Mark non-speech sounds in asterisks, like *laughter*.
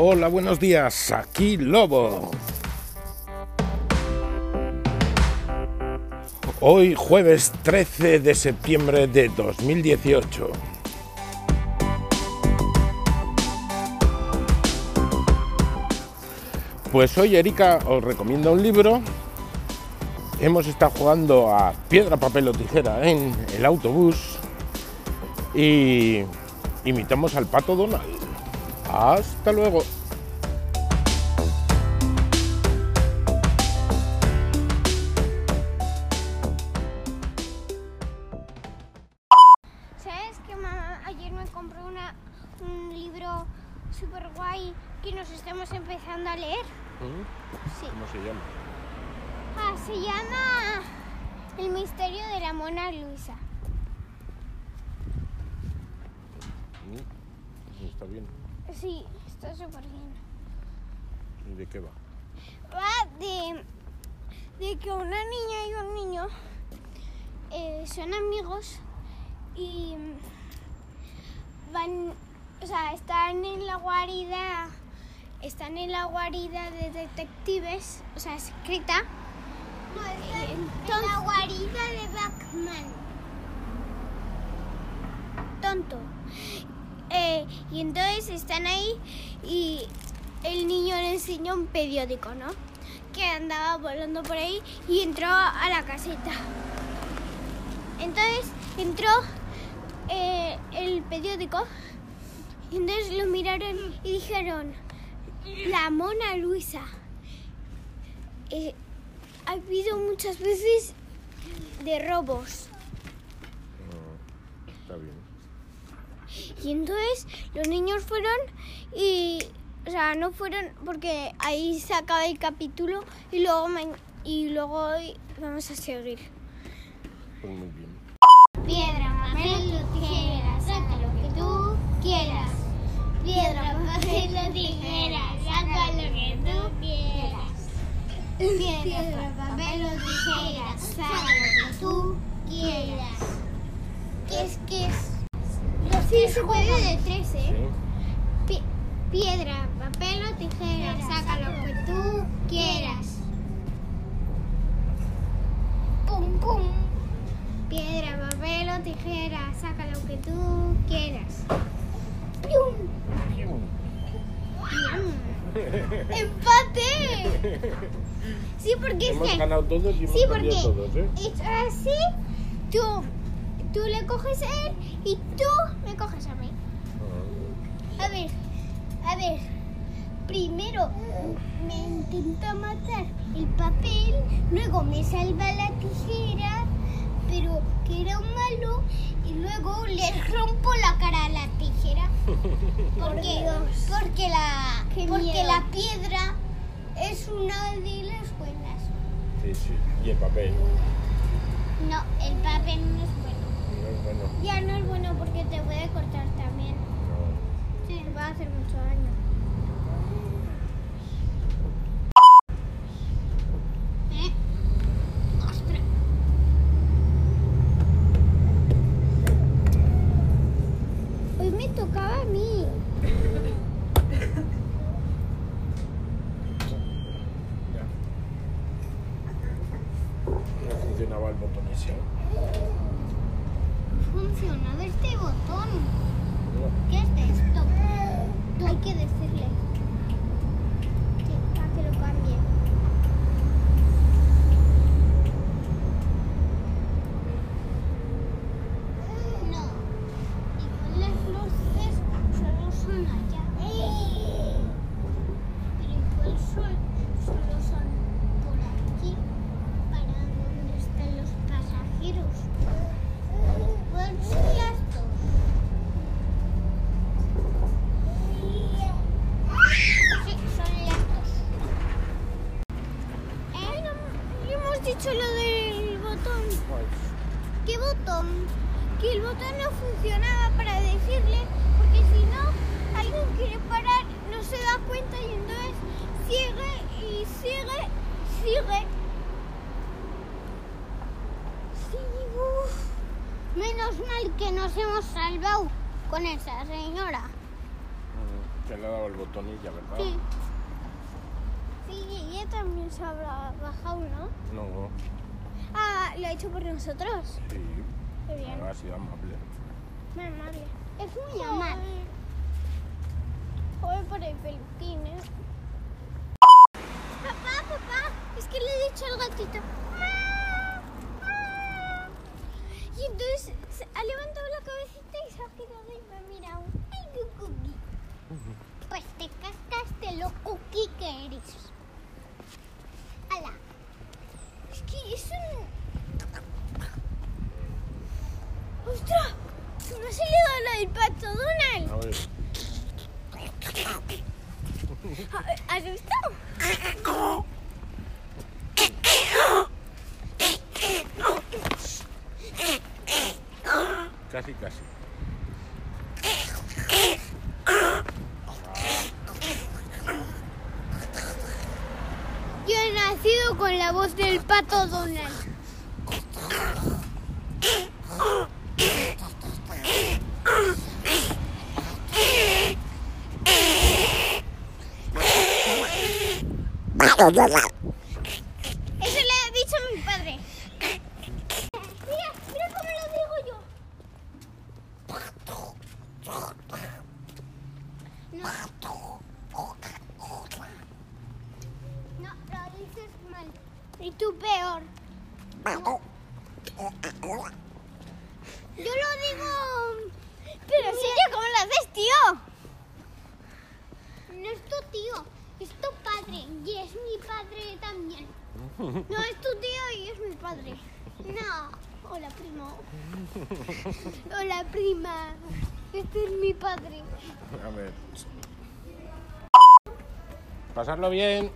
Hola, buenos días, aquí Lobo. Hoy jueves 13 de septiembre de 2018. Pues hoy Erika os recomienda un libro. Hemos estado jugando a piedra, papel o tijera en el autobús y imitamos al pato Donald. Hasta luego. Libro súper guay que nos estamos empezando a leer? Sí. ¿Cómo se llama? Ah, se llama El misterio de la Mona Luisa. Mm, Está bien. Sí, está súper bien. ¿Y de qué va? Va de, de que una niña y un niño eh, son amigos y mm, van, sea, están en la guarida, están en la guarida de detectives, o sea, secreta. No, en la guarida de Batman. Tonto. Eh, y entonces están ahí y el niño le enseñó un periódico, ¿no? Que andaba volando por ahí y entró a la caseta. Entonces entró eh, el periódico entonces lo miraron y dijeron, la Mona Luisa. Eh, ha habido muchas veces de robos. Ah, está bien. Y entonces los niños fueron y, o sea, no fueron porque ahí se acaba el capítulo y luego, y luego hoy vamos a seguir. Pues muy bien. Piedra, papel o tijera, saca lo que tú quieras. Piedra, papel o tijera, saca lo que tú quieras. ¿Qué es qué es? Sí, se juega de tres, ¿eh? Sí. Pi- piedra, papel o tijera, saca lo que tú quieras. Pum, pum. Piedra, papel o tijera, saca lo que tú quieras. ¡Empate! Sí, porque es Hemos que... ganado todos y hemos Sí, porque todos, ¿eh? es así, tú, tú le coges a él y tú me coges a mí. A ver, a ver. Primero me intenta matar el papel, luego me salva la tijera, pero que era un malo, y luego le rompo la cara a la tijera. *laughs* Porque, porque, la, porque la piedra es una de las buenas. Sí, sí. Y el papel. No, el papel no es bueno. No es bueno. Ya no es bueno porque te puede cortar también. No. Sí, va a hacer mucho daño. ¿Eh? ¡Ostras! Hoy me tocaba a mí. Ya. No funcionaba el botón ese. ¿eh? Funcionado este botón. No. ¿Qué es esto? Hay que decirle. Sí, para que lo cambie. No. Igual las luces solo son allá. Pero igual son- solo son por aquí, para donde están los pasajeros. Igual son las dos. Sí, son las dos. Eh, no, hemos dicho lo del botón. ¿Qué botón? Que el botón no funcionaba para decirle, porque si no, alguien quiere parar, no se da cuenta y entonces sigue y sigue, sigue. Sí, uf. Menos mal que nos hemos salvado con esa señora. Que le ha dado el botonilla, ¿verdad? Sí. Sí, también se habrá bajado, ¿no? No, Ah, lo ha hecho por nosotros. sí. Qué bien. Ha sido amable. Muy amable. Es muy amable. Joder, por el peluquín, ¿eh? Papá, papá, es que le he dicho al gatito. "Ah, ah". Y entonces se ha levantado la cabecita y se ha girado y me ha mirado. ¡Ay, qué cookie! Pues te cascaste lo cookie que eres. ¡Hala! Es que es un... ¡Ostras! ¡Me ha salido la del pato Donald! A ver. ¿Ha- ¿Has visto? Casi, casi. Yo he nacido con la voz del pato Donald. Eso le ha dicho mi padre. Mira, mira cómo lo digo yo. No, lo dices mal. Y tú peor. Yo lo digo. Pero serio, ¿cómo lo haces, tío? No es tu tío, padre. Y es mi padre también. *laughs* No es tu tío y es mi padre. No. Hola, primo. Hola, prima. Este es mi padre. A ver. Pasarlo bien.